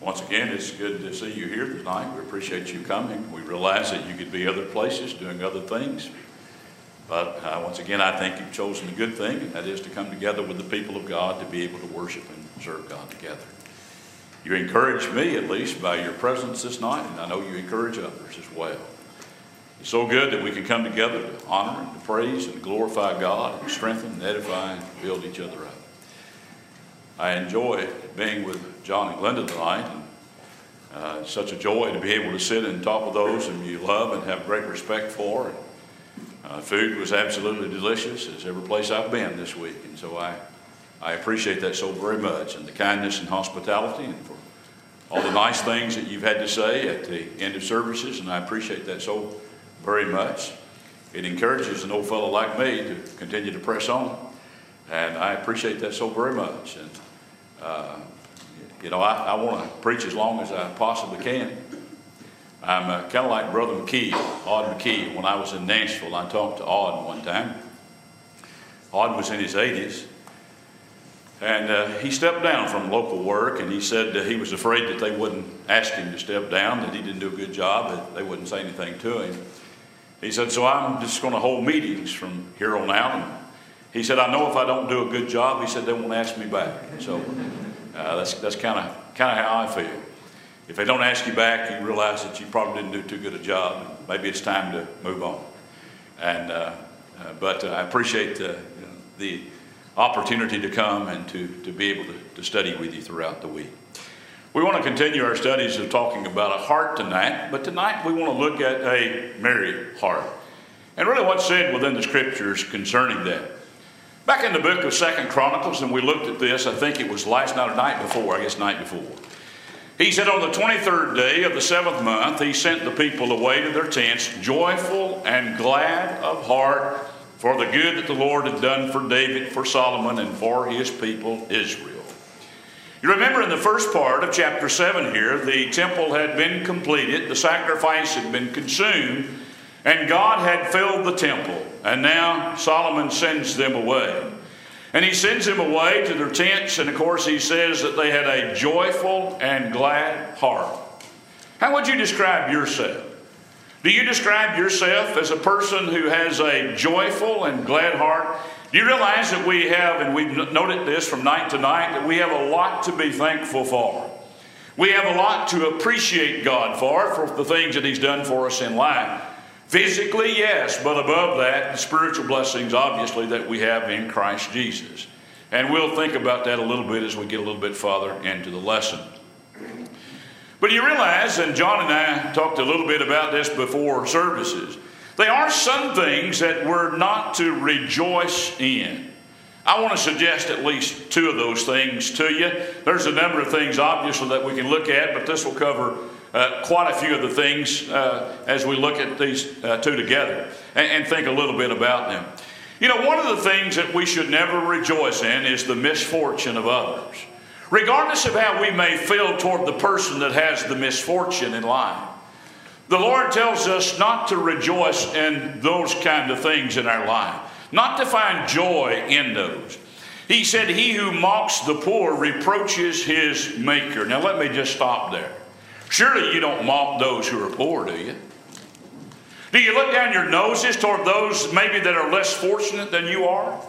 Once again, it's good to see you here tonight. We appreciate you coming. We realize that you could be other places doing other things. But uh, once again, I think you've chosen a good thing, and that is to come together with the people of God to be able to worship and serve God together. You encourage me, at least, by your presence this night, and I know you encourage others as well. It's so good that we can come together to honor and to praise and glorify God and strengthen and edify and build each other up. I enjoy being with John and Glenda tonight. And, uh, it's such a joy to be able to sit and talk with those whom you love and have great respect for. And, uh, food was absolutely delicious as every place I've been this week, and so I, I appreciate that so very much, and the kindness and hospitality, and for all the nice things that you've had to say at the end of services, and I appreciate that so very much. It encourages an old fellow like me to continue to press on, and I appreciate that so very much. And uh, you know, I, I want to preach as long as I possibly can. I'm uh, kind of like Brother McKee, Aud McKee. When I was in Nashville, I talked to Aud one time. Aud was in his 80s. And uh, he stepped down from local work, and he said he was afraid that they wouldn't ask him to step down, that he didn't do a good job, that they wouldn't say anything to him. He said, So I'm just going to hold meetings from here on out. He said, I know if I don't do a good job, he said, they won't ask me back. So uh, that's, that's kind of kind of how I feel. If they don't ask you back, you realize that you probably didn't do too good a job. Maybe it's time to move on. And uh, uh, but uh, I appreciate the, the opportunity to come and to, to be able to, to study with you throughout the week. We want to continue our studies of talking about a heart tonight, but tonight we want to look at a merry heart. And really what's said within the scriptures concerning that. Back in the book of Second Chronicles, and we looked at this, I think it was last night or night before, I guess night before. He said, On the 23rd day of the seventh month, he sent the people away to their tents, joyful and glad of heart for the good that the Lord had done for David, for Solomon, and for his people Israel. You remember in the first part of chapter 7 here, the temple had been completed, the sacrifice had been consumed, and God had filled the temple. And now Solomon sends them away. And he sends them away to their tents, and of course, he says that they had a joyful and glad heart. How would you describe yourself? Do you describe yourself as a person who has a joyful and glad heart? Do you realize that we have, and we've noted this from night to night, that we have a lot to be thankful for? We have a lot to appreciate God for, for the things that He's done for us in life. Physically, yes, but above that, the spiritual blessings, obviously, that we have in Christ Jesus. And we'll think about that a little bit as we get a little bit farther into the lesson. But you realize, and John and I talked a little bit about this before services, there are some things that we're not to rejoice in. I want to suggest at least two of those things to you. There's a number of things, obviously, that we can look at, but this will cover uh, quite a few of the things uh, as we look at these uh, two together and, and think a little bit about them. You know, one of the things that we should never rejoice in is the misfortune of others. Regardless of how we may feel toward the person that has the misfortune in life, the Lord tells us not to rejoice in those kind of things in our life, not to find joy in those. He said, He who mocks the poor reproaches his maker. Now, let me just stop there. Surely you don't mock those who are poor, do you? Do you look down your noses toward those maybe that are less fortunate than you are?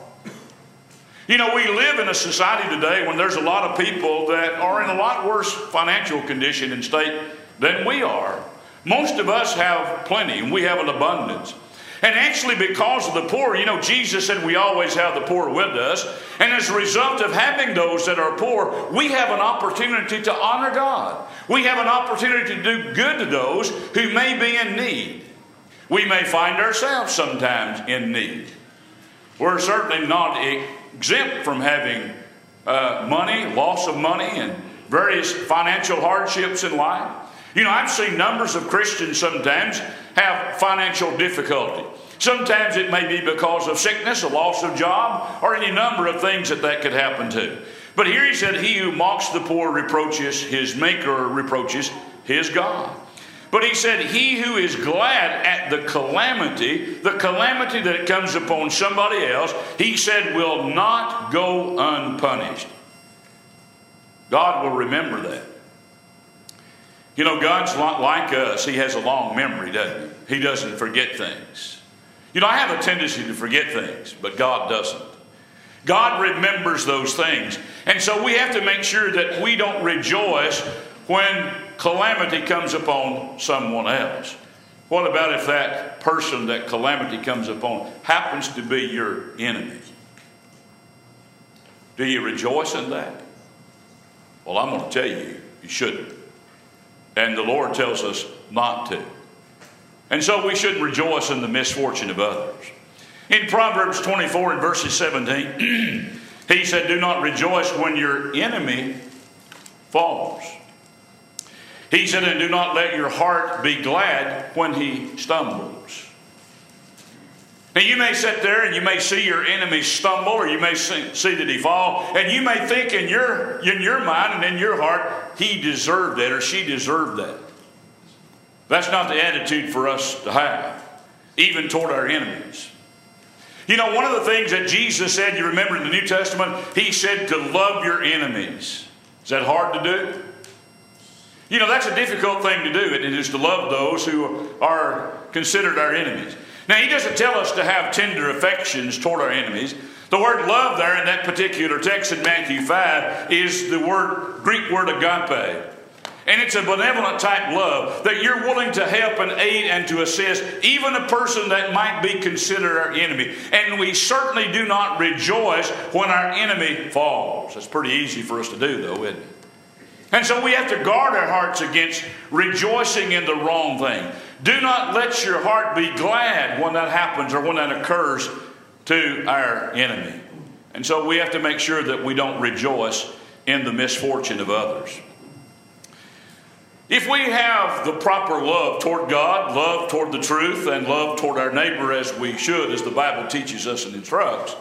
You know, we live in a society today when there's a lot of people that are in a lot worse financial condition and state than we are. Most of us have plenty and we have an abundance. And actually, because of the poor, you know, Jesus said we always have the poor with us. And as a result of having those that are poor, we have an opportunity to honor God. We have an opportunity to do good to those who may be in need. We may find ourselves sometimes in need. We're certainly not exempt from having uh, money, loss of money, and various financial hardships in life. You know, I've seen numbers of Christians sometimes have financial difficulty. Sometimes it may be because of sickness, a loss of job, or any number of things that that could happen to. But here he said, He who mocks the poor reproaches his maker, reproaches his God. But he said, He who is glad at the calamity, the calamity that comes upon somebody else, he said, will not go unpunished. God will remember that. You know, God's like us. He has a long memory, doesn't he? He doesn't forget things. You know, I have a tendency to forget things, but God doesn't. God remembers those things. And so we have to make sure that we don't rejoice when calamity comes upon someone else. What about if that person that calamity comes upon happens to be your enemy? Do you rejoice in that? Well, I'm going to tell you, you shouldn't. And the Lord tells us not to. And so we should rejoice in the misfortune of others. In Proverbs 24 and verses 17, he said, Do not rejoice when your enemy falls. He said, And do not let your heart be glad when he stumbles. Now, you may sit there and you may see your enemy stumble, or you may see, see, that he fall, and you may think in your, in your mind and in your heart, he deserved that or she deserved that. That's not the attitude for us to have, even toward our enemies. You know, one of the things that Jesus said, you remember in the New Testament, he said to love your enemies. Is that hard to do? You know, that's a difficult thing to do. It is to love those who are considered our enemies. Now, he doesn't tell us to have tender affections toward our enemies. The word love there in that particular text in Matthew 5 is the word Greek word agape. And it's a benevolent type love that you're willing to help and aid and to assist even a person that might be considered our enemy. And we certainly do not rejoice when our enemy falls. That's pretty easy for us to do, though, isn't it? And so we have to guard our hearts against rejoicing in the wrong thing. Do not let your heart be glad when that happens or when that occurs to our enemy. And so we have to make sure that we don't rejoice in the misfortune of others. If we have the proper love toward God, love toward the truth, and love toward our neighbor as we should, as the Bible teaches us and instructs,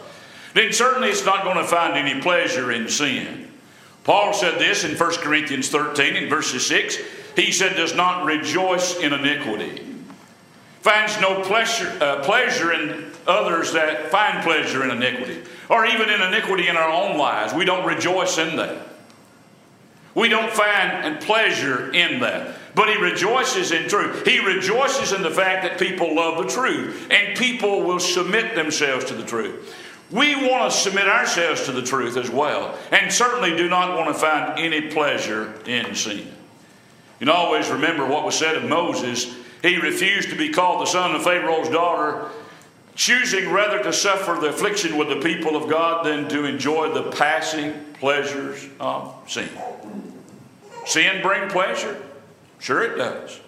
then certainly it's not going to find any pleasure in sin. Paul said this in 1 Corinthians 13 in verses 6. He said, Does not rejoice in iniquity, finds no pleasure, uh, pleasure in others that find pleasure in iniquity, or even in iniquity in our own lives. We don't rejoice in that. We don't find pleasure in that. But he rejoices in truth. He rejoices in the fact that people love the truth and people will submit themselves to the truth. We want to submit ourselves to the truth as well and certainly do not want to find any pleasure in sin. You always remember what was said of Moses. He refused to be called the son of Pharaoh's daughter, choosing rather to suffer the affliction with the people of God than to enjoy the passing pleasures of sin. Sin bring pleasure? Sure it does.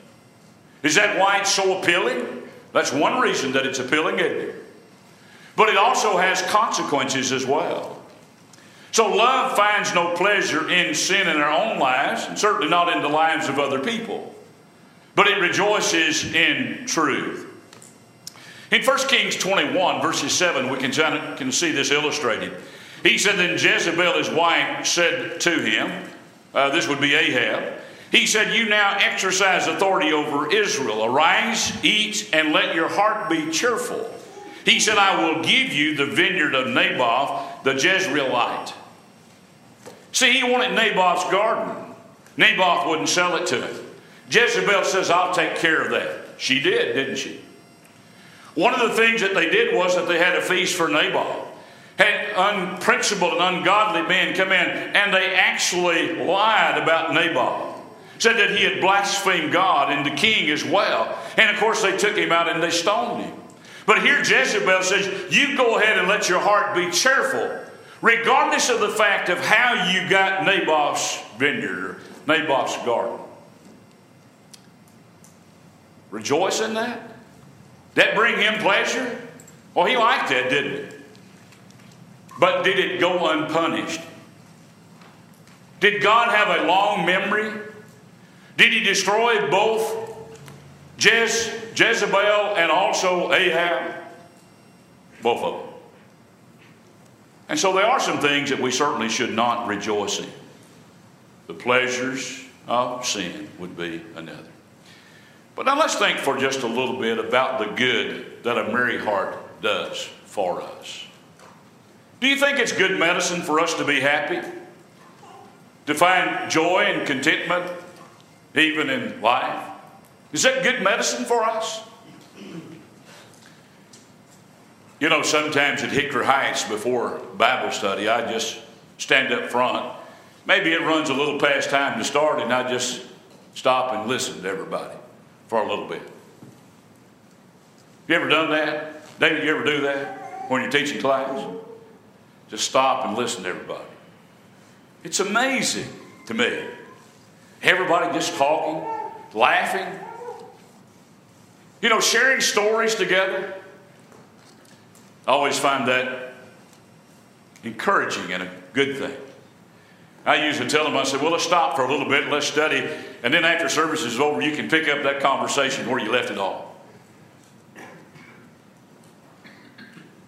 Is that why it's so appealing? That's one reason that it's appealing, isn't it? But it also has consequences as well. So love finds no pleasure in sin in our own lives, and certainly not in the lives of other people. But it rejoices in truth. In 1 Kings 21, verses 7, we can, can see this illustrated. He said, Then Jezebel, his wife, said to him, uh, this would be Ahab. He said, You now exercise authority over Israel. Arise, eat, and let your heart be cheerful. He said, I will give you the vineyard of Naboth, the Jezreelite. See, he wanted Naboth's garden. Naboth wouldn't sell it to him. Jezebel says, I'll take care of that. She did, didn't she? One of the things that they did was that they had a feast for Naboth had unprincipled and ungodly men come in and they actually lied about Naboth. Said that he had blasphemed God and the king as well. And of course, they took him out and they stoned him. But here Jezebel says, You go ahead and let your heart be cheerful, regardless of the fact of how you got Naboth's vineyard Naboth's garden. Rejoice in that? That bring him pleasure? Well, he liked that, didn't he? But did it go unpunished? Did God have a long memory? Did he destroy both Jez, Jezebel and also Ahab? Both of them. And so there are some things that we certainly should not rejoice in. The pleasures of sin would be another. But now let's think for just a little bit about the good that a merry heart does for us. Do you think it's good medicine for us to be happy? To find joy and contentment? even in life? Is that good medicine for us? You know, sometimes at Hickory Heights before Bible study, I just stand up front. Maybe it runs a little past time to start, and I just stop and listen to everybody for a little bit. You ever done that? David, you ever do that when you're teaching class? Just stop and listen to everybody. It's amazing to me. Everybody just talking, laughing, you know, sharing stories together. I always find that encouraging and a good thing. I usually tell them, I say, well, let's stop for a little bit, let's study, and then after service is over, you can pick up that conversation where you left it off.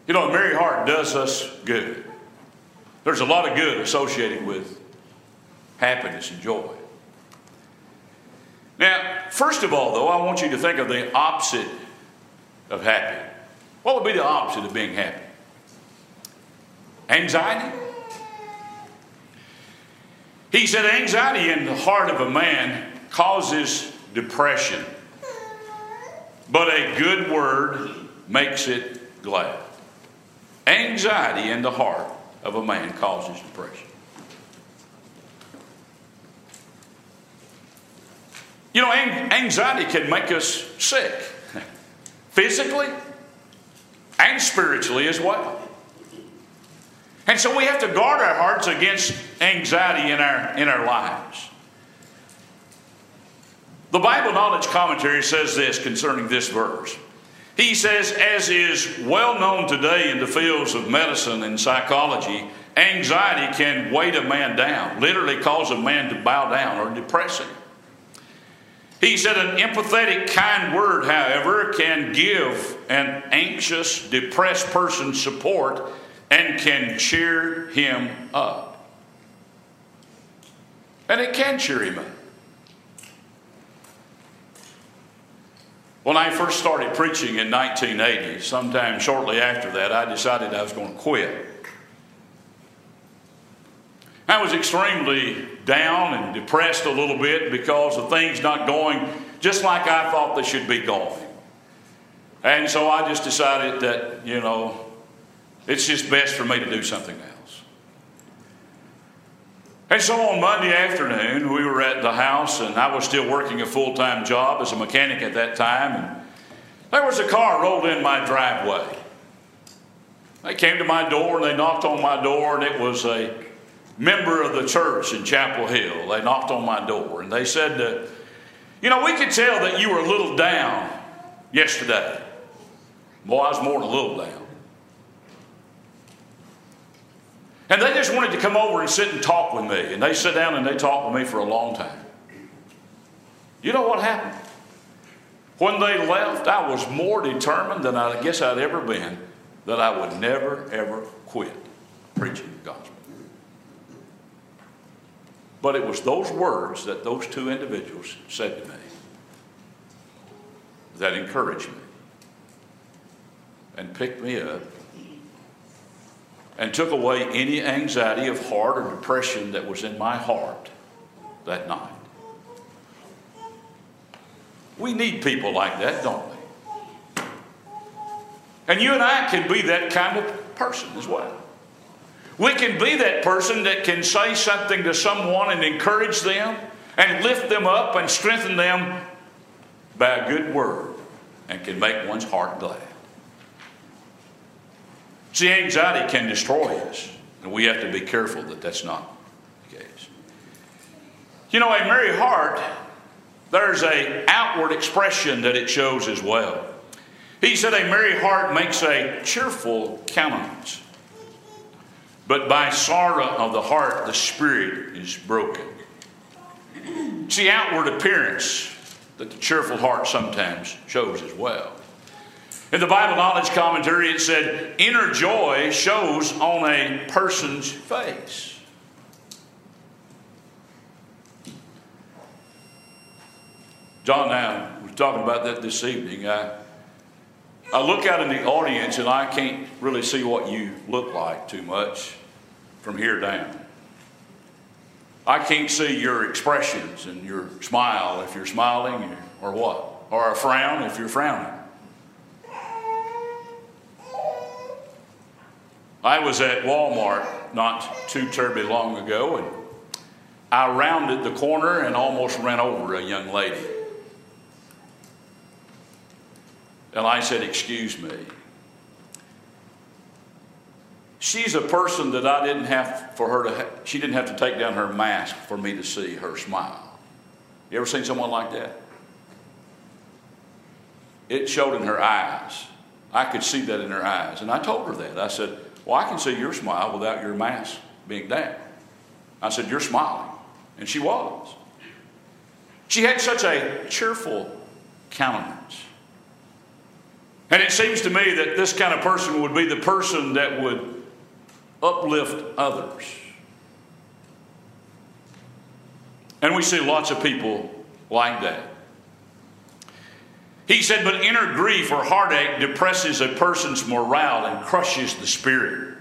You know, merry heart does us good. There's a lot of good associated with happiness and joy. Now, first of all, though, I want you to think of the opposite of happy. What would be the opposite of being happy? Anxiety? He said, anxiety in the heart of a man causes depression, but a good word makes it glad. Anxiety in the heart of a man causes depression. You know, anxiety can make us sick, physically and spiritually as well. And so we have to guard our hearts against anxiety in our, in our lives. The Bible Knowledge Commentary says this concerning this verse. He says, as is well known today in the fields of medicine and psychology, anxiety can weight a man down, literally cause a man to bow down or depress him. He said, an empathetic, kind word, however, can give an anxious, depressed person support and can cheer him up. And it can cheer him up. When I first started preaching in 1980, sometime shortly after that, I decided I was going to quit. I was extremely down and depressed a little bit because of things not going just like I thought they should be going. And so I just decided that, you know, it's just best for me to do something else. And so on Monday afternoon, we were at the house, and I was still working a full time job as a mechanic at that time. And there was a car rolled in my driveway. They came to my door and they knocked on my door, and it was a member of the church in Chapel Hill. They knocked on my door and they said, uh, You know, we could tell that you were a little down yesterday. Boy, I was more than a little down. And they just wanted to come over and sit and talk with me. And they sat down and they talked with me for a long time. You know what happened? When they left, I was more determined than I guess I'd ever been that I would never, ever quit preaching the gospel. But it was those words that those two individuals said to me that encouraged me and picked me up and took away any anxiety of heart or depression that was in my heart that night. We need people like that, don't we? And you and I can be that kind of person as well. We can be that person that can say something to someone and encourage them and lift them up and strengthen them by a good word and can make one's heart glad. See, anxiety can destroy us, and we have to be careful that that's not the case. You know, a merry heart, there's a outward expression that it shows as well. He said, A merry heart makes a cheerful countenance. But by sorrow of the heart, the spirit is broken. It's the outward appearance that the cheerful heart sometimes shows as well. In the Bible Knowledge Commentary, it said, inner joy shows on a person's face. John I were talking about that this evening. I, I look out in the audience and I can't really see what you look like too much from here down. I can't see your expressions and your smile if you're smiling or what, or a frown if you're frowning. I was at Walmart not too terribly long ago, and I rounded the corner and almost ran over a young lady. And I said, Excuse me. She's a person that I didn't have for her to, she didn't have to take down her mask for me to see her smile. You ever seen someone like that? It showed in her eyes. I could see that in her eyes. And I told her that. I said, Well, I can see your smile without your mask being down. I said, You're smiling. And she was. She had such a cheerful countenance. And it seems to me that this kind of person would be the person that would uplift others. And we see lots of people like that. He said, but inner grief or heartache depresses a person's morale and crushes the spirit.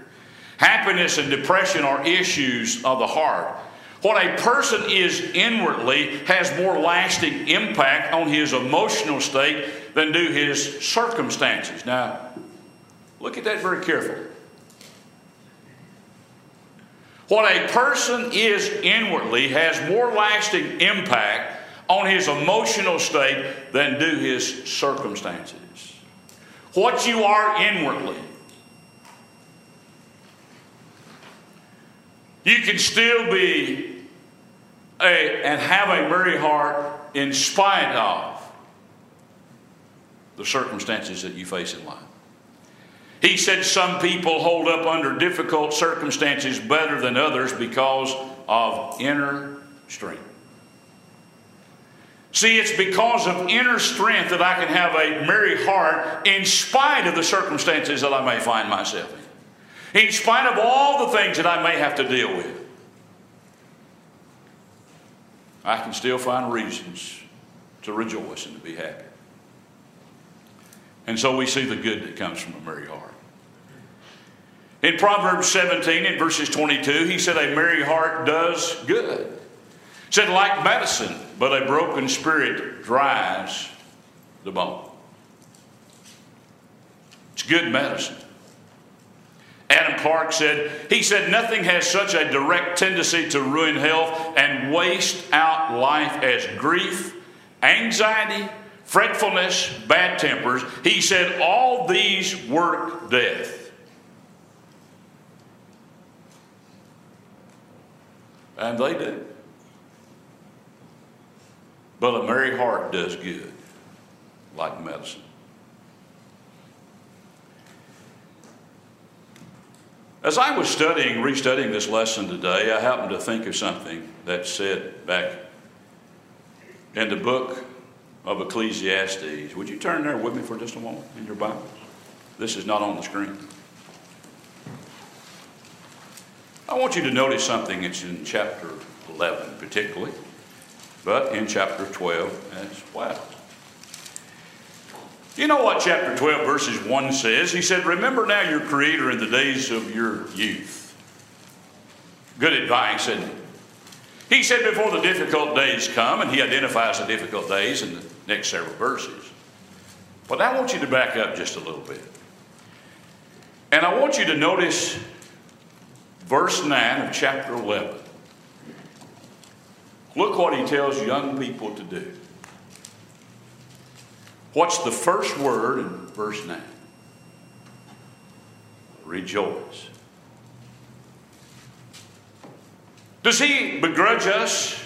Happiness and depression are issues of the heart. What a person is inwardly has more lasting impact on his emotional state than do his circumstances. Now, look at that very carefully. What a person is inwardly has more lasting impact on his emotional state than do his circumstances. What you are inwardly. You can still be a, and have a merry heart in spite of the circumstances that you face in life. He said some people hold up under difficult circumstances better than others because of inner strength. See, it's because of inner strength that I can have a merry heart in spite of the circumstances that I may find myself in, in spite of all the things that I may have to deal with. I can still find reasons to rejoice and to be happy. And so we see the good that comes from a merry heart. In Proverbs 17, in verses 22, he said, A merry heart does good. He said, like medicine, but a broken spirit dries the bone. It's good medicine. Adam Clarke said, he said, nothing has such a direct tendency to ruin health and waste out life as grief, anxiety, fretfulness, bad tempers. He said, all these work death. And they do. But a merry heart does good, like medicine. As I was studying, restudying this lesson today, I happened to think of something that said back in the book of Ecclesiastes. Would you turn there with me for just a moment in your Bible? This is not on the screen. I want you to notice something. It's in chapter 11, particularly, but in chapter 12 as well. You know what chapter 12, verses 1 says? He said, Remember now your Creator in the days of your youth. Good advice, isn't it? He said, Before the difficult days come, and he identifies the difficult days in the next several verses. But I want you to back up just a little bit. And I want you to notice verse 9 of chapter 11. Look what he tells young people to do. What's the first word in verse 9? Rejoice. Does he begrudge us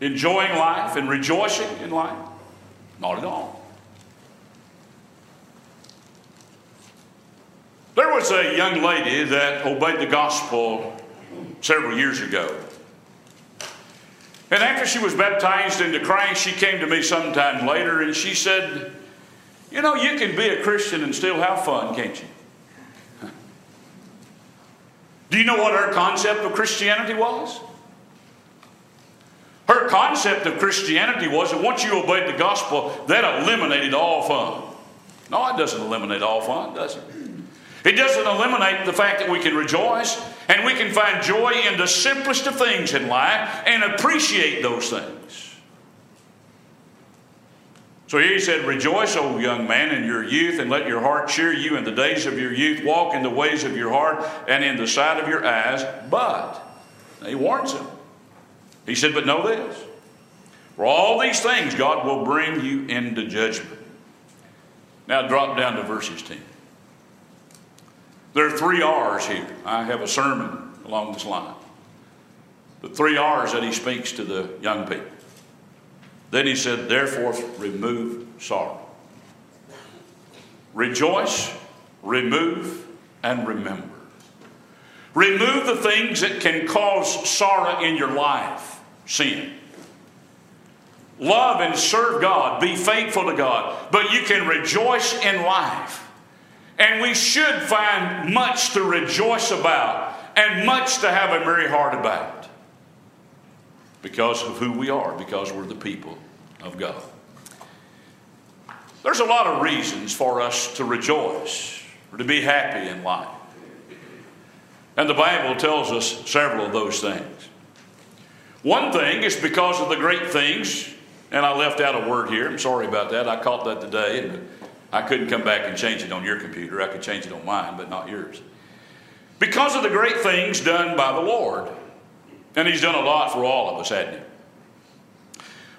enjoying life and rejoicing in life? Not at all. There was a young lady that obeyed the gospel several years ago. And after she was baptized into Christ, she came to me sometime later and she said, You know, you can be a Christian and still have fun, can't you? Do you know what her concept of Christianity was? Her concept of Christianity was that once you obeyed the gospel, that eliminated all fun. No, it doesn't eliminate all fun, does it? It doesn't eliminate the fact that we can rejoice. And we can find joy in the simplest of things in life and appreciate those things. So he said, Rejoice, O young man, in your youth, and let your heart cheer you in the days of your youth. Walk in the ways of your heart and in the sight of your eyes. But, he warns him. He said, But know this for all these things, God will bring you into judgment. Now drop down to verses 10. There are three R's here. I have a sermon along this line. The three R's that he speaks to the young people. Then he said, Therefore, remove sorrow. Rejoice, remove, and remember. Remove the things that can cause sorrow in your life sin. Love and serve God, be faithful to God, but you can rejoice in life. And we should find much to rejoice about and much to have a merry heart about because of who we are, because we're the people of God. There's a lot of reasons for us to rejoice or to be happy in life. And the Bible tells us several of those things. One thing is because of the great things, and I left out a word here. I'm sorry about that. I caught that today, and I couldn't come back and change it on your computer. I could change it on mine, but not yours. Because of the great things done by the Lord. And He's done a lot for all of us, hasn't He?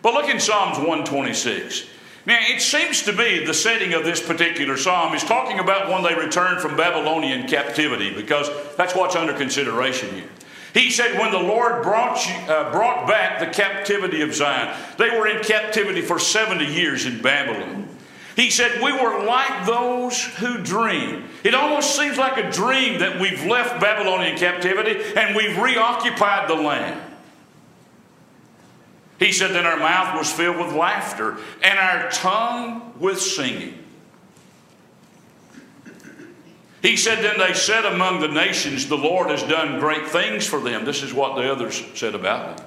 But look in Psalms 126. Now, it seems to me the setting of this particular psalm is talking about when they returned from Babylonian captivity, because that's what's under consideration here. He said, When the Lord brought, you, uh, brought back the captivity of Zion, they were in captivity for 70 years in Babylon. He said, We were like those who dream. It almost seems like a dream that we've left Babylonian captivity and we've reoccupied the land. He said, Then our mouth was filled with laughter and our tongue with singing. He said, Then they said among the nations, The Lord has done great things for them. This is what the others said about them.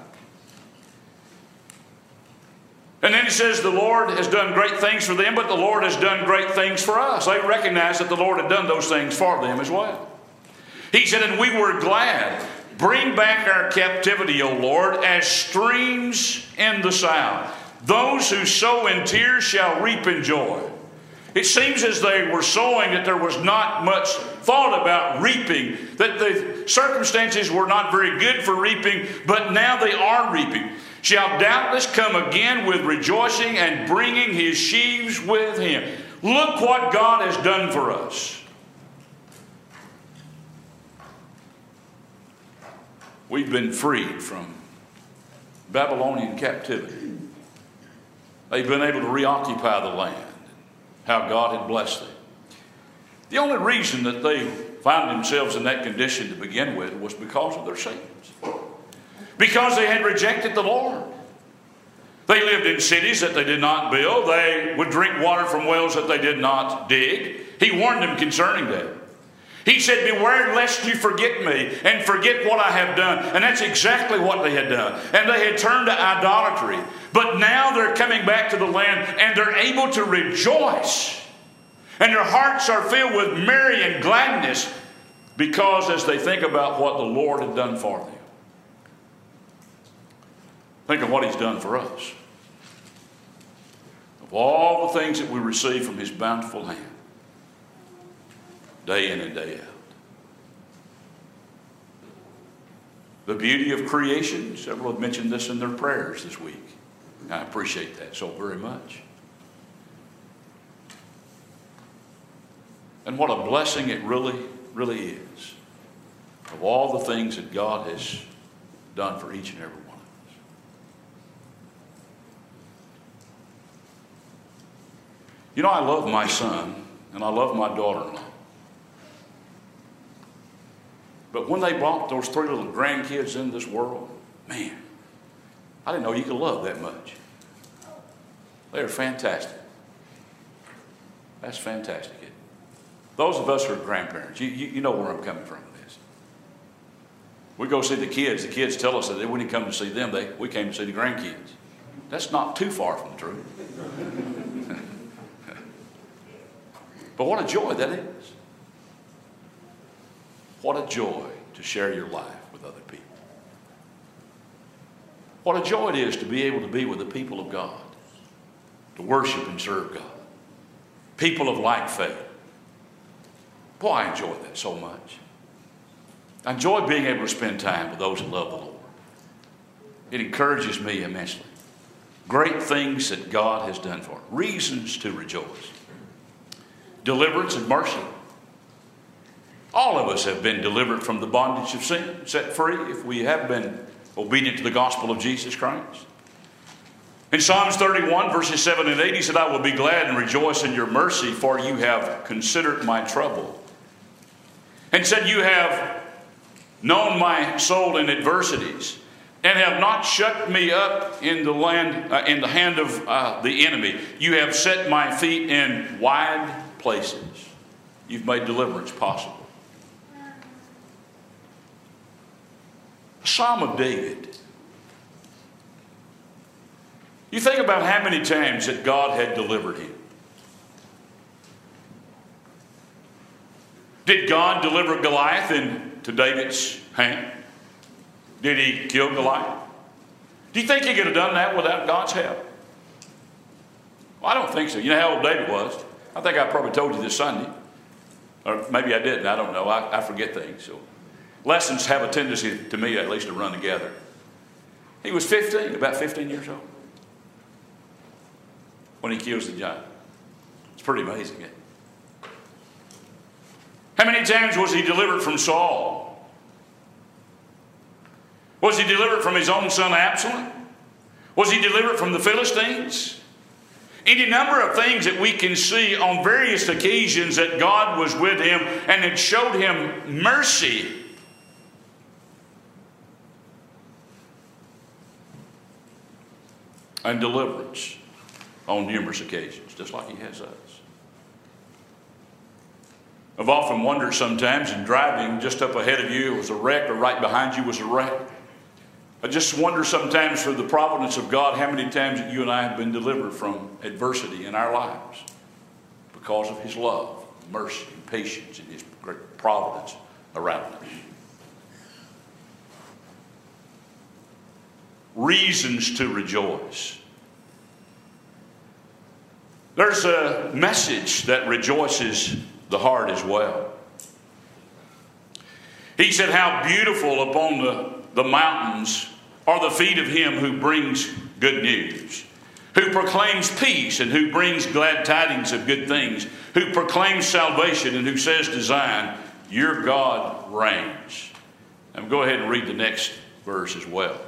And then he says, The Lord has done great things for them, but the Lord has done great things for us. They recognized that the Lord had done those things for them as well. He said, And we were glad. Bring back our captivity, O Lord, as streams in the south. Those who sow in tears shall reap in joy. It seems as they were sowing that there was not much thought about reaping, that the circumstances were not very good for reaping, but now they are reaping shall doubtless come again with rejoicing and bringing his sheaves with him. Look what God has done for us. We've been freed from Babylonian captivity. They've been able to reoccupy the land, how God had blessed them. The only reason that they found themselves in that condition to begin with was because of their sins because they had rejected the Lord. They lived in cities that they did not build. They would drink water from wells that they did not dig. He warned them concerning that. He said, Beware lest you forget me and forget what I have done. And that's exactly what they had done. And they had turned to idolatry. But now they're coming back to the land and they're able to rejoice. And their hearts are filled with merry and gladness because as they think about what the Lord had done for them. Think of what He's done for us. Of all the things that we receive from His bountiful hand, day in and day out. The beauty of creation, several have mentioned this in their prayers this week. I appreciate that so very much. And what a blessing it really, really is of all the things that God has done for each and every one. You know, I love my son and I love my daughter in law. But when they brought those three little grandkids in this world, man, I didn't know you could love that much. They are fantastic. That's fantastic. Those of us who are grandparents, you, you, you know where I'm coming from with this. We go see the kids. The kids tell us that we didn't come to see them. They, we came to see the grandkids. That's not too far from the truth. But what a joy that is. What a joy to share your life with other people. What a joy it is to be able to be with the people of God, to worship and serve God, people of like faith. Boy, I enjoy that so much. I enjoy being able to spend time with those who love the Lord. It encourages me immensely. Great things that God has done for us, reasons to rejoice, deliverance and mercy. All of us have been delivered from the bondage of sin, set free if we have been obedient to the gospel of Jesus Christ. In Psalms 31, verses 7 and 8, he said, I will be glad and rejoice in your mercy, for you have considered my trouble. And said, You have known my soul in adversities, and have not shut me up in the land uh, in the hand of uh, the enemy. You have set my feet in wide places. You've made deliverance possible. Psalm of David. You think about how many times that God had delivered him. Did God deliver Goliath into David's hand? Did he kill Goliath? Do you think he could have done that without God's help? Well, I don't think so. You know how old David was? I think I probably told you this Sunday. Or maybe I didn't. I don't know. I, I forget things. So lessons have a tendency, to me at least, to run together. He was 15, about 15 years old, when he kills the giant. It's pretty amazing. Isn't it? How many times was he delivered from Saul? Was he delivered from his own son Absalom? Was he delivered from the Philistines? Any number of things that we can see on various occasions that God was with him and had showed him mercy. And deliverance on numerous occasions, just like he has us. I've often wondered sometimes in driving just up ahead of you was a wreck or right behind you was a wreck. I just wonder sometimes for the providence of God how many times that you and I have been delivered from adversity in our lives because of His love, mercy, and patience, and His great providence around us. Reasons to rejoice. There's a message that rejoices the heart as well. He said, How beautiful upon the, the mountains are the feet of him who brings good news, who proclaims peace and who brings glad tidings of good things, who proclaims salvation and who says to Zion, Your God reigns. And go ahead and read the next verse as well,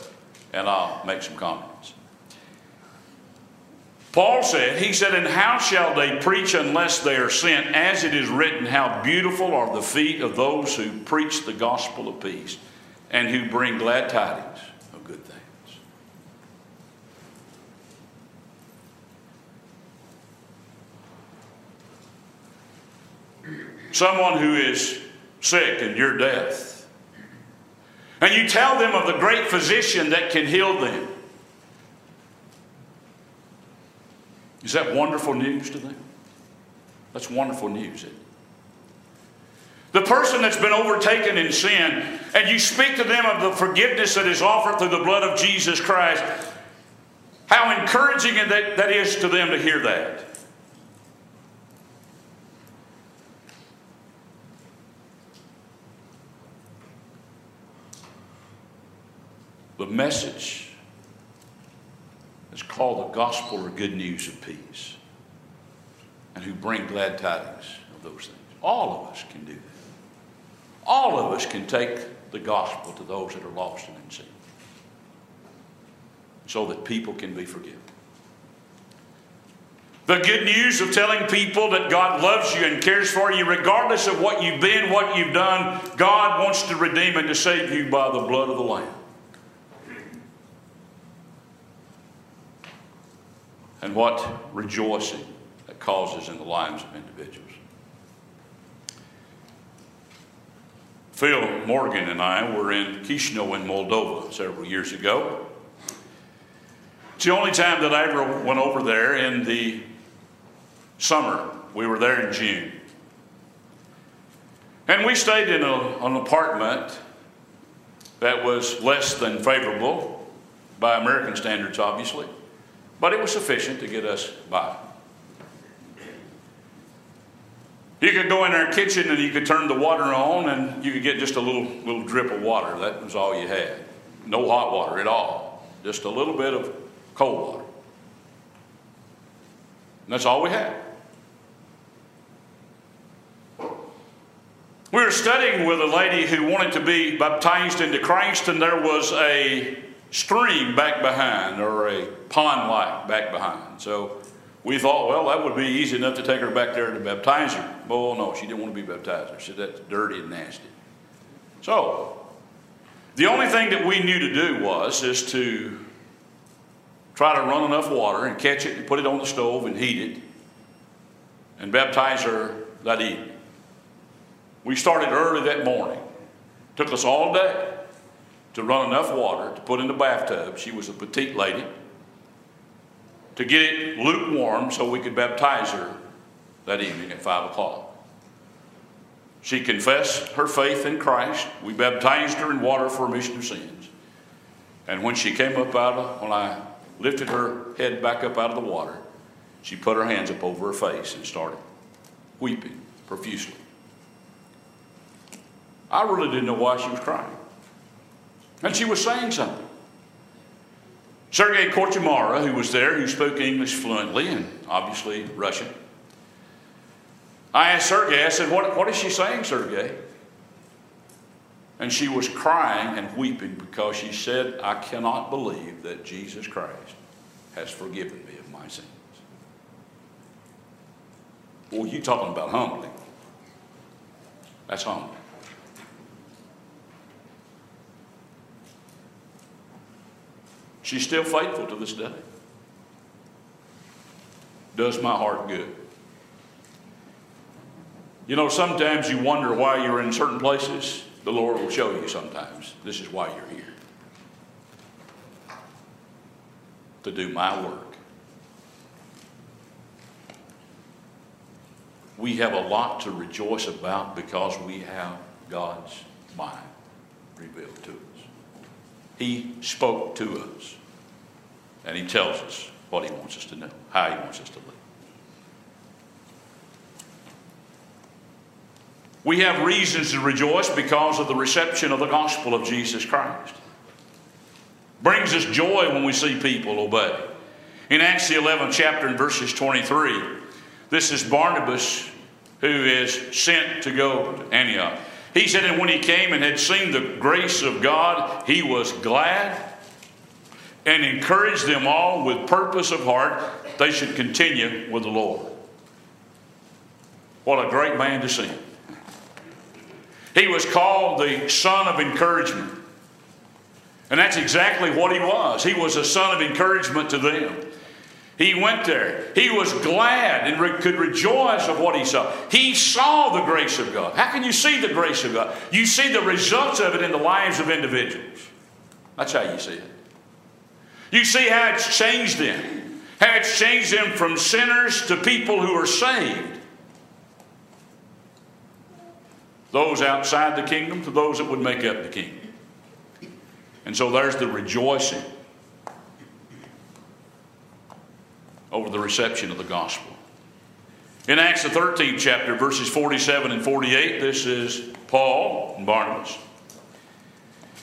and I'll make some comments. Paul said, He said, And how shall they preach unless they are sent? As it is written, How beautiful are the feet of those who preach the gospel of peace and who bring glad tidings of good things. Someone who is sick and your death. And you tell them of the great physician that can heal them. Is that wonderful news to them? That's wonderful news. The person that's been overtaken in sin, and you speak to them of the forgiveness that is offered through the blood of Jesus Christ, how encouraging that, that is to them to hear that. The message is called the gospel or good news of peace and who bring glad tidings of those things. All of us can do that. All of us can take the gospel to those that are lost and in sin so that people can be forgiven. The good news of telling people that God loves you and cares for you, regardless of what you've been, what you've done, God wants to redeem and to save you by the blood of the Lamb. and what rejoicing that causes in the lives of individuals. Phil Morgan and I were in Chisinau in Moldova several years ago. It's the only time that I ever went over there in the summer. We were there in June. And we stayed in a, an apartment that was less than favorable by American standards, obviously, but it was sufficient to get us by. You could go in our kitchen and you could turn the water on and you could get just a little, little drip of water. That was all you had. No hot water at all, just a little bit of cold water. And that's all we had. We were studying with a lady who wanted to be baptized into Christ, and there was a stream back behind or a pond like back behind. So we thought, well, that would be easy enough to take her back there to baptize her. Oh, no, she didn't want to be baptized. She said that's dirty and nasty. So the only thing that we knew to do was is to try to run enough water and catch it and put it on the stove and heat it and baptize her that evening. We started early that morning. Took us all day to run enough water to put in the bathtub. She was a petite lady. To get it lukewarm so we could baptize her that evening at 5 o'clock. She confessed her faith in Christ. We baptized her in water for remission of sins. And when she came up out of, when I lifted her head back up out of the water, she put her hands up over her face and started weeping profusely. I really didn't know why she was crying. And she was saying something. Sergei Korchmara, who was there, who spoke English fluently and obviously Russian, I asked Sergei, I said, what, what is she saying, Sergei? And she was crying and weeping because she said, I cannot believe that Jesus Christ has forgiven me of my sins. Well, you talking about humbling. That's humbling. She's still faithful to this day. Does my heart good. You know, sometimes you wonder why you're in certain places. The Lord will show you sometimes. This is why you're here to do my work. We have a lot to rejoice about because we have God's mind revealed to us. He spoke to us. And he tells us what he wants us to know, how he wants us to live. We have reasons to rejoice because of the reception of the gospel of Jesus Christ. Brings us joy when we see people obey. In Acts the 11th chapter and verses 23, this is Barnabas who is sent to go to Antioch. He said, And when he came and had seen the grace of God, he was glad and encourage them all with purpose of heart they should continue with the Lord. What a great man to see. He was called the son of encouragement. And that's exactly what he was. He was a son of encouragement to them. He went there. He was glad and re- could rejoice of what he saw. He saw the grace of God. How can you see the grace of God? You see the results of it in the lives of individuals. That's how you see it. You see how it's changed them. How it's changed them from sinners to people who are saved. Those outside the kingdom to those that would make up the kingdom. And so there's the rejoicing over the reception of the gospel. In Acts the 13th chapter, verses 47 and 48, this is Paul and Barnabas.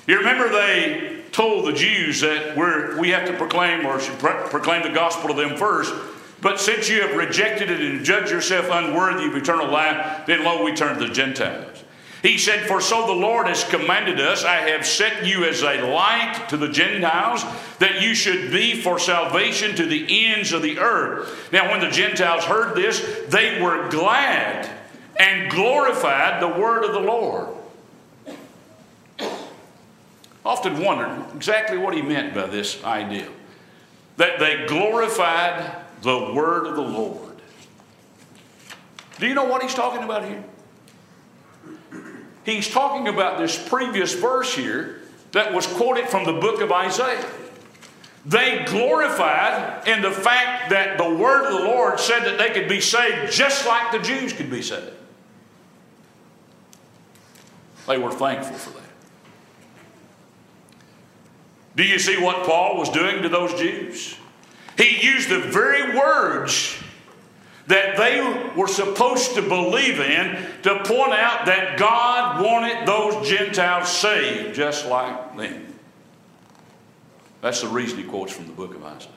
You remember they told the Jews that we're, we have to proclaim or should proclaim the gospel to them first. But since you have rejected it and judged yourself unworthy of eternal life, then lo, we turn to the Gentiles. He said, For so the Lord has commanded us, I have set you as a light to the Gentiles, that you should be for salvation to the ends of the earth. Now, when the Gentiles heard this, they were glad and glorified the word of the Lord often wondered exactly what he meant by this idea that they glorified the word of the Lord. Do you know what he's talking about here? He's talking about this previous verse here that was quoted from the book of Isaiah. They glorified in the fact that the word of the Lord said that they could be saved just like the Jews could be saved. They were thankful for that. Do you see what Paul was doing to those Jews? He used the very words that they were supposed to believe in to point out that God wanted those Gentiles saved just like them. That's the reason he quotes from the book of Isaiah.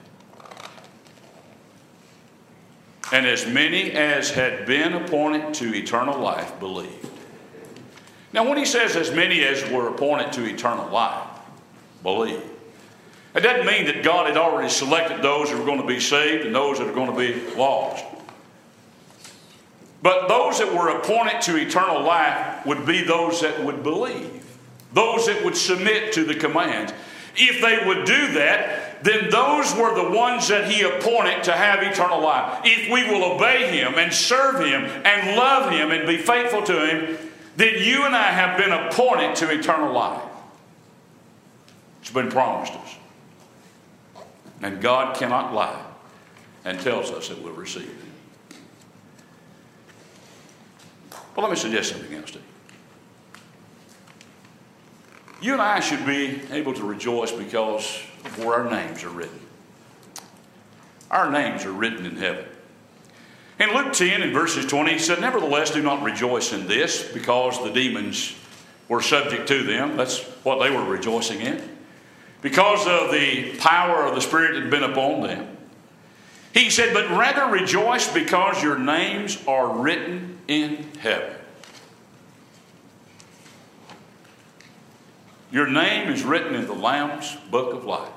And as many as had been appointed to eternal life believed. Now, when he says as many as were appointed to eternal life believed, it doesn't mean that God had already selected those who were going to be saved and those that are going to be lost. But those that were appointed to eternal life would be those that would believe, those that would submit to the commands. If they would do that, then those were the ones that He appointed to have eternal life. If we will obey Him and serve Him and love Him and be faithful to Him, then you and I have been appointed to eternal life. It's been promised us. And God cannot lie and tells us that we'll receive it. Well, let me suggest something else to you. You and I should be able to rejoice because where our names are written. Our names are written in heaven. In Luke 10, in verses 20, he said, Nevertheless, do not rejoice in this because the demons were subject to them. That's what they were rejoicing in. Because of the power of the Spirit that had been upon them. He said, But rather rejoice because your names are written in heaven. Your name is written in the Lamb's book of life.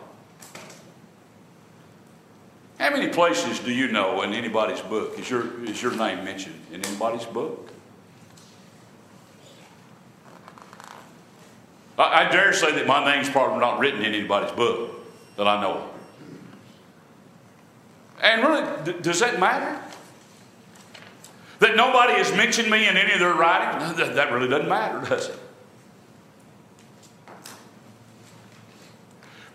How many places do you know in anybody's book is your, is your name mentioned in anybody's book? I, I dare say that my name's probably not written in anybody's book that I know of. And really, does that matter? That nobody has mentioned me in any of their writings? That really doesn't matter, does it?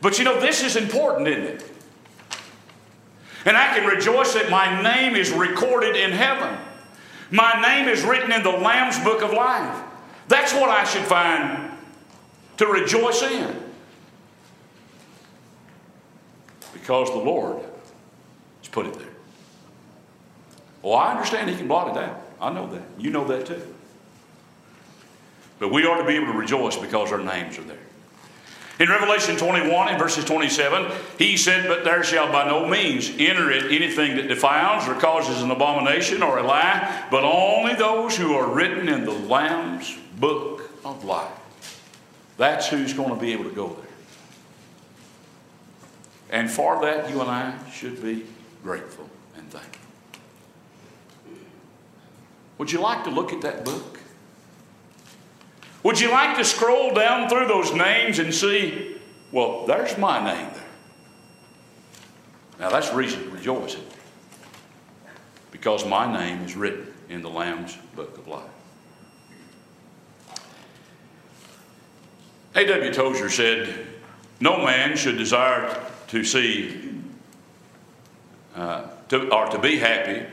But you know, this is important, isn't it? And I can rejoice that my name is recorded in heaven. My name is written in the Lamb's book of life. That's what I should find to rejoice in. Because the Lord has put it there. Well, I understand He can blot it out. I know that. You know that too. But we ought to be able to rejoice because our names are there. In Revelation 21, in verses 27, he said, But there shall by no means enter it anything that defiles or causes an abomination or a lie, but only those who are written in the Lamb's book of life. That's who's going to be able to go there. And for that, you and I should be grateful and thankful. Would you like to look at that book? Would you like to scroll down through those names and see, well, there's my name there? Now that's reason to rejoice because my name is written in the Lamb's book of life. A.W. Tozer said, No man should desire to see uh, to, or to be happy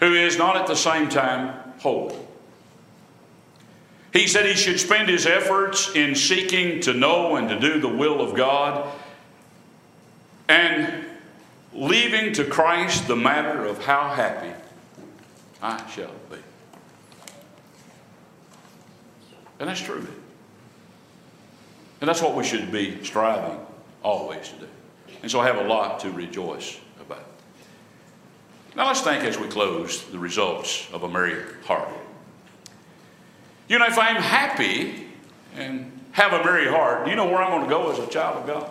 who is not at the same time holy. He said he should spend his efforts in seeking to know and to do the will of God and leaving to Christ the matter of how happy I shall be. And that's true. And that's what we should be striving always to do. And so I have a lot to rejoice about. Now let's think as we close the results of a merry heart. You know, if I'm happy and have a merry heart, do you know where I'm going to go as a child of God?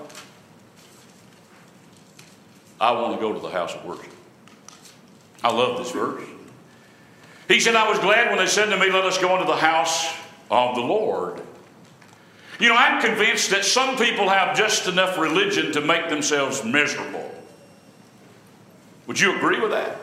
I want to go to the house of worship. I love this verse. He said, I was glad when they said to me, Let us go into the house of the Lord. You know, I'm convinced that some people have just enough religion to make themselves miserable. Would you agree with that?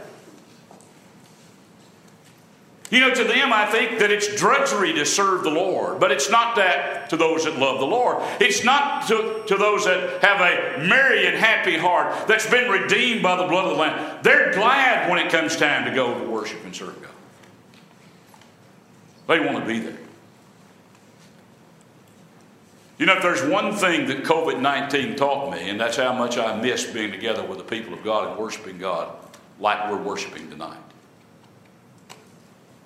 You know, to them, I think that it's drudgery to serve the Lord, but it's not that to those that love the Lord. It's not to, to those that have a merry and happy heart that's been redeemed by the blood of the Lamb. They're glad when it comes time to go to worship and serve God. They want to be there. You know, if there's one thing that COVID 19 taught me, and that's how much I miss being together with the people of God and worshiping God like we're worshiping tonight.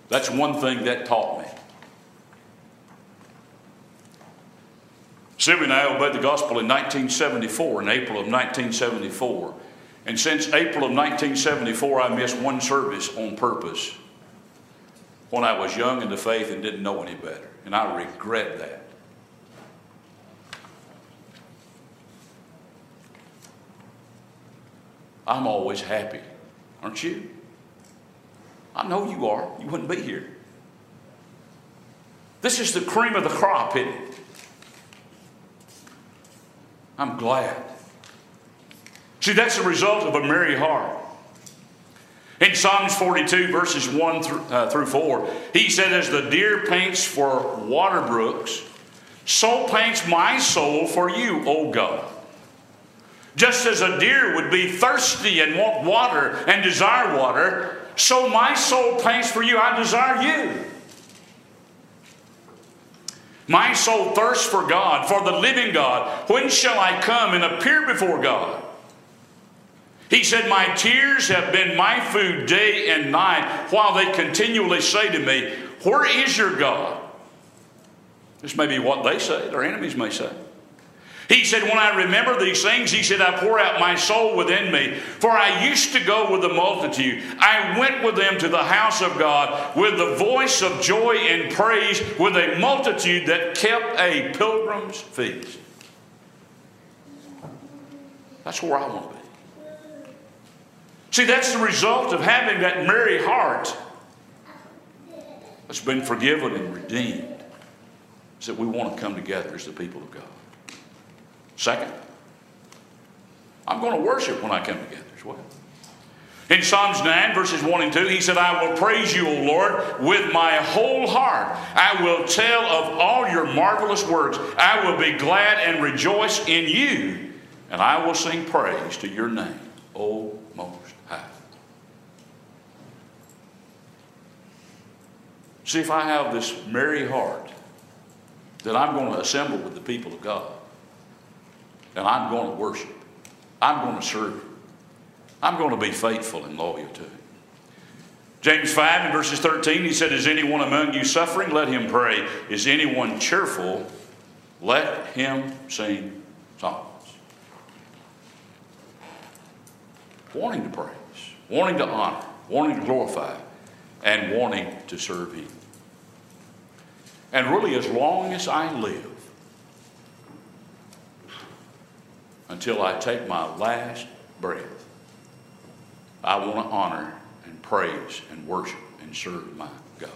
That's one thing that taught me. Sylvia and I obeyed the gospel in 1974, in April of 1974. And since April of 1974, I missed one service on purpose when I was young in the faith and didn't know any better. And I regret that. I'm always happy, aren't you? I know you are. You wouldn't be here. This is the cream of the crop, isn't it? I'm glad. See, that's the result of a merry heart. In Psalms 42, verses 1 through, uh, through 4, he said, As the deer paints for water brooks, so paints my soul for you, O God. Just as a deer would be thirsty and want water and desire water, so my soul paints for you. I desire you. My soul thirsts for God, for the living God. When shall I come and appear before God? He said, My tears have been my food day and night, while they continually say to me, Where is your God? This may be what they say, their enemies may say. He said, When I remember these things, he said, I pour out my soul within me. For I used to go with the multitude. I went with them to the house of God with the voice of joy and praise, with a multitude that kept a pilgrim's feast. That's where I want to be. See, that's the result of having that merry heart that's been forgiven and redeemed. Is that we want to come together as the people of God. Second, I'm going to worship when I come together as well. In Psalms 9, verses 1 and 2, he said, I will praise you, O Lord, with my whole heart. I will tell of all your marvelous works. I will be glad and rejoice in you, and I will sing praise to your name, O Most High. See, if I have this merry heart, that I'm going to assemble with the people of God, and I'm going to worship, I'm going to serve I'm going to be faithful and loyal to Him. James 5 and verses 13, he said, Is anyone among you suffering? Let him pray. Is anyone cheerful? Let him sing songs. Wanting to praise, wanting to honor, wanting to glorify, and wanting to serve Him. And really, as long as I live, until I take my last breath, I want to honor and praise and worship and serve my God.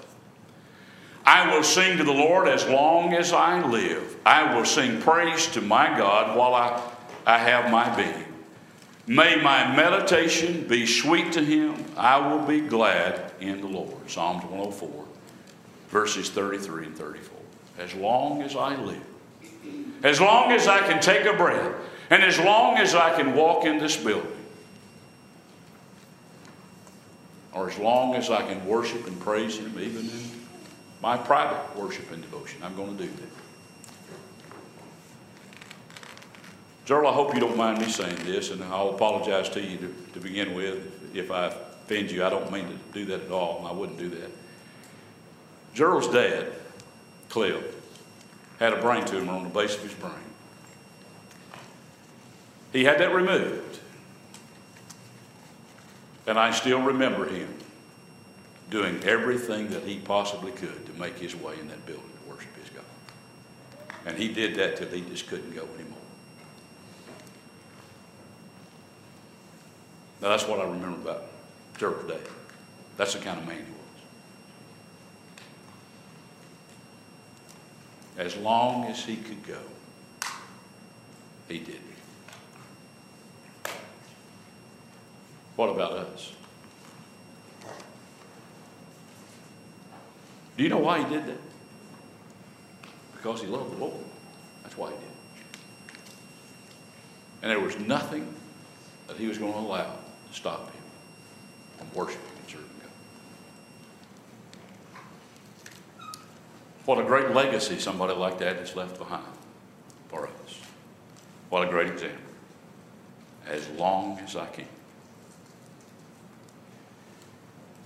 I will sing to the Lord as long as I live. I will sing praise to my God while I, I have my being. May my meditation be sweet to him. I will be glad in the Lord. Psalms 104, verses 33 and 34. As long as I live, as long as I can take a breath, and as long as I can walk in this building, or as long as I can worship and praise Him, even in my private worship and devotion, I'm going to do that. Gerald, I hope you don't mind me saying this, and I'll apologize to you to, to begin with if I offend you. I don't mean to do that at all. I wouldn't do that. Gerald's dad, Cliff, had a brain tumor on the base of his brain. He had that removed. And I still remember him doing everything that he possibly could to make his way in that building to worship his God. And he did that till he just couldn't go anymore. Now, that's what I remember about Gerald Day. That's the kind of man he was. As long as he could go, he did. What about us? Do you know why he did that? Because he loved the Lord. That's why he did. It. And there was nothing that he was going to allow to stop him from worshiping and serving God. What a great legacy somebody like that has left behind. for us. What a great example. As long as I can.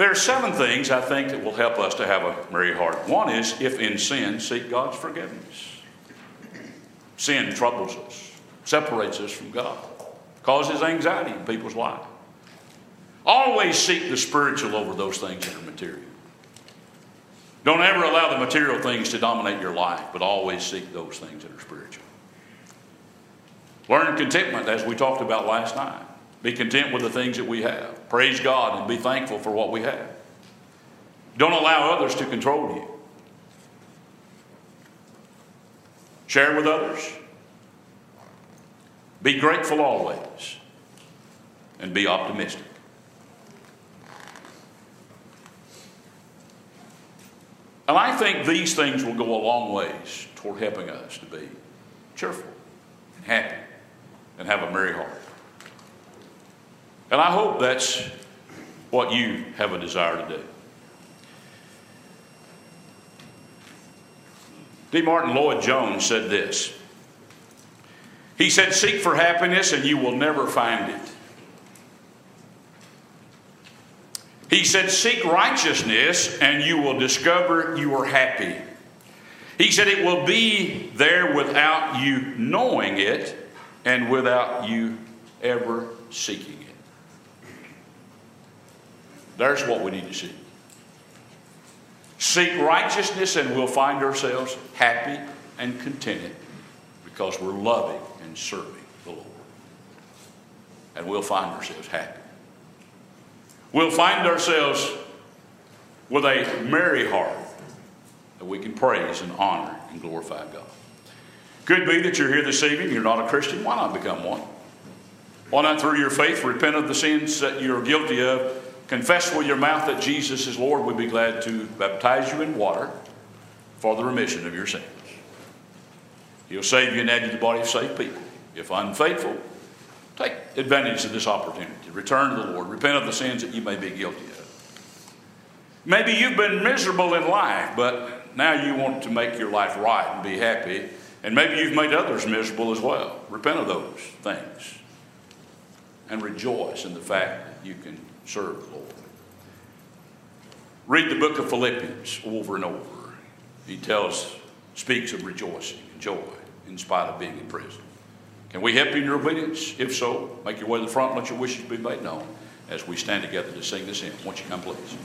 There are seven things I think that will help us to have a merry heart. One is if in sin, seek God's forgiveness. Sin troubles us, separates us from God, causes anxiety in people's lives. Always seek the spiritual over those things that are material. Don't ever allow the material things to dominate your life, but always seek those things that are spiritual. Learn contentment, as we talked about last night. Be content with the things that we have. Praise God and be thankful for what we have. Don't allow others to control you. Share with others. Be grateful always. And be optimistic. And I think these things will go a long ways toward helping us to be cheerful and happy and have a merry heart. And I hope that's what you have a desire to do. D. Martyn Lloyd-Jones said this. He said, Seek for happiness and you will never find it. He said, Seek righteousness and you will discover you are happy. He said, It will be there without you knowing it and without you ever seeking. There's what we need to see. Seek righteousness and we'll find ourselves happy and contented because we're loving and serving the Lord. And we'll find ourselves happy we'll find ourselves with a merry heart that we can praise and honor and glorify God. Could be that you're here this evening, you're not a Christian. Why not become one? Why not, through your faith, repent of the sins that you're guilty of, confess with your mouth that Jesus is Lord? We'd be glad to baptize you in water for the remission of your sins. He'll save you and add you to the body of saved people. If unfaithful, Take advantage of this opportunity. Return to the Lord. Repent of the sins that you may be guilty of. Maybe you've been miserable in life, but now you want to make your life right and be happy. And maybe you've made others miserable as well. Repent of those things. And rejoice in the fact that you can serve the Lord. Read the book of Philippians over and over. He tells, speaks of rejoicing and joy in spite of being in prison. Can we help you in your obedience? If so, make your way to the front and let your wishes be made known as we stand together to sing this hymn. Won't you come, please?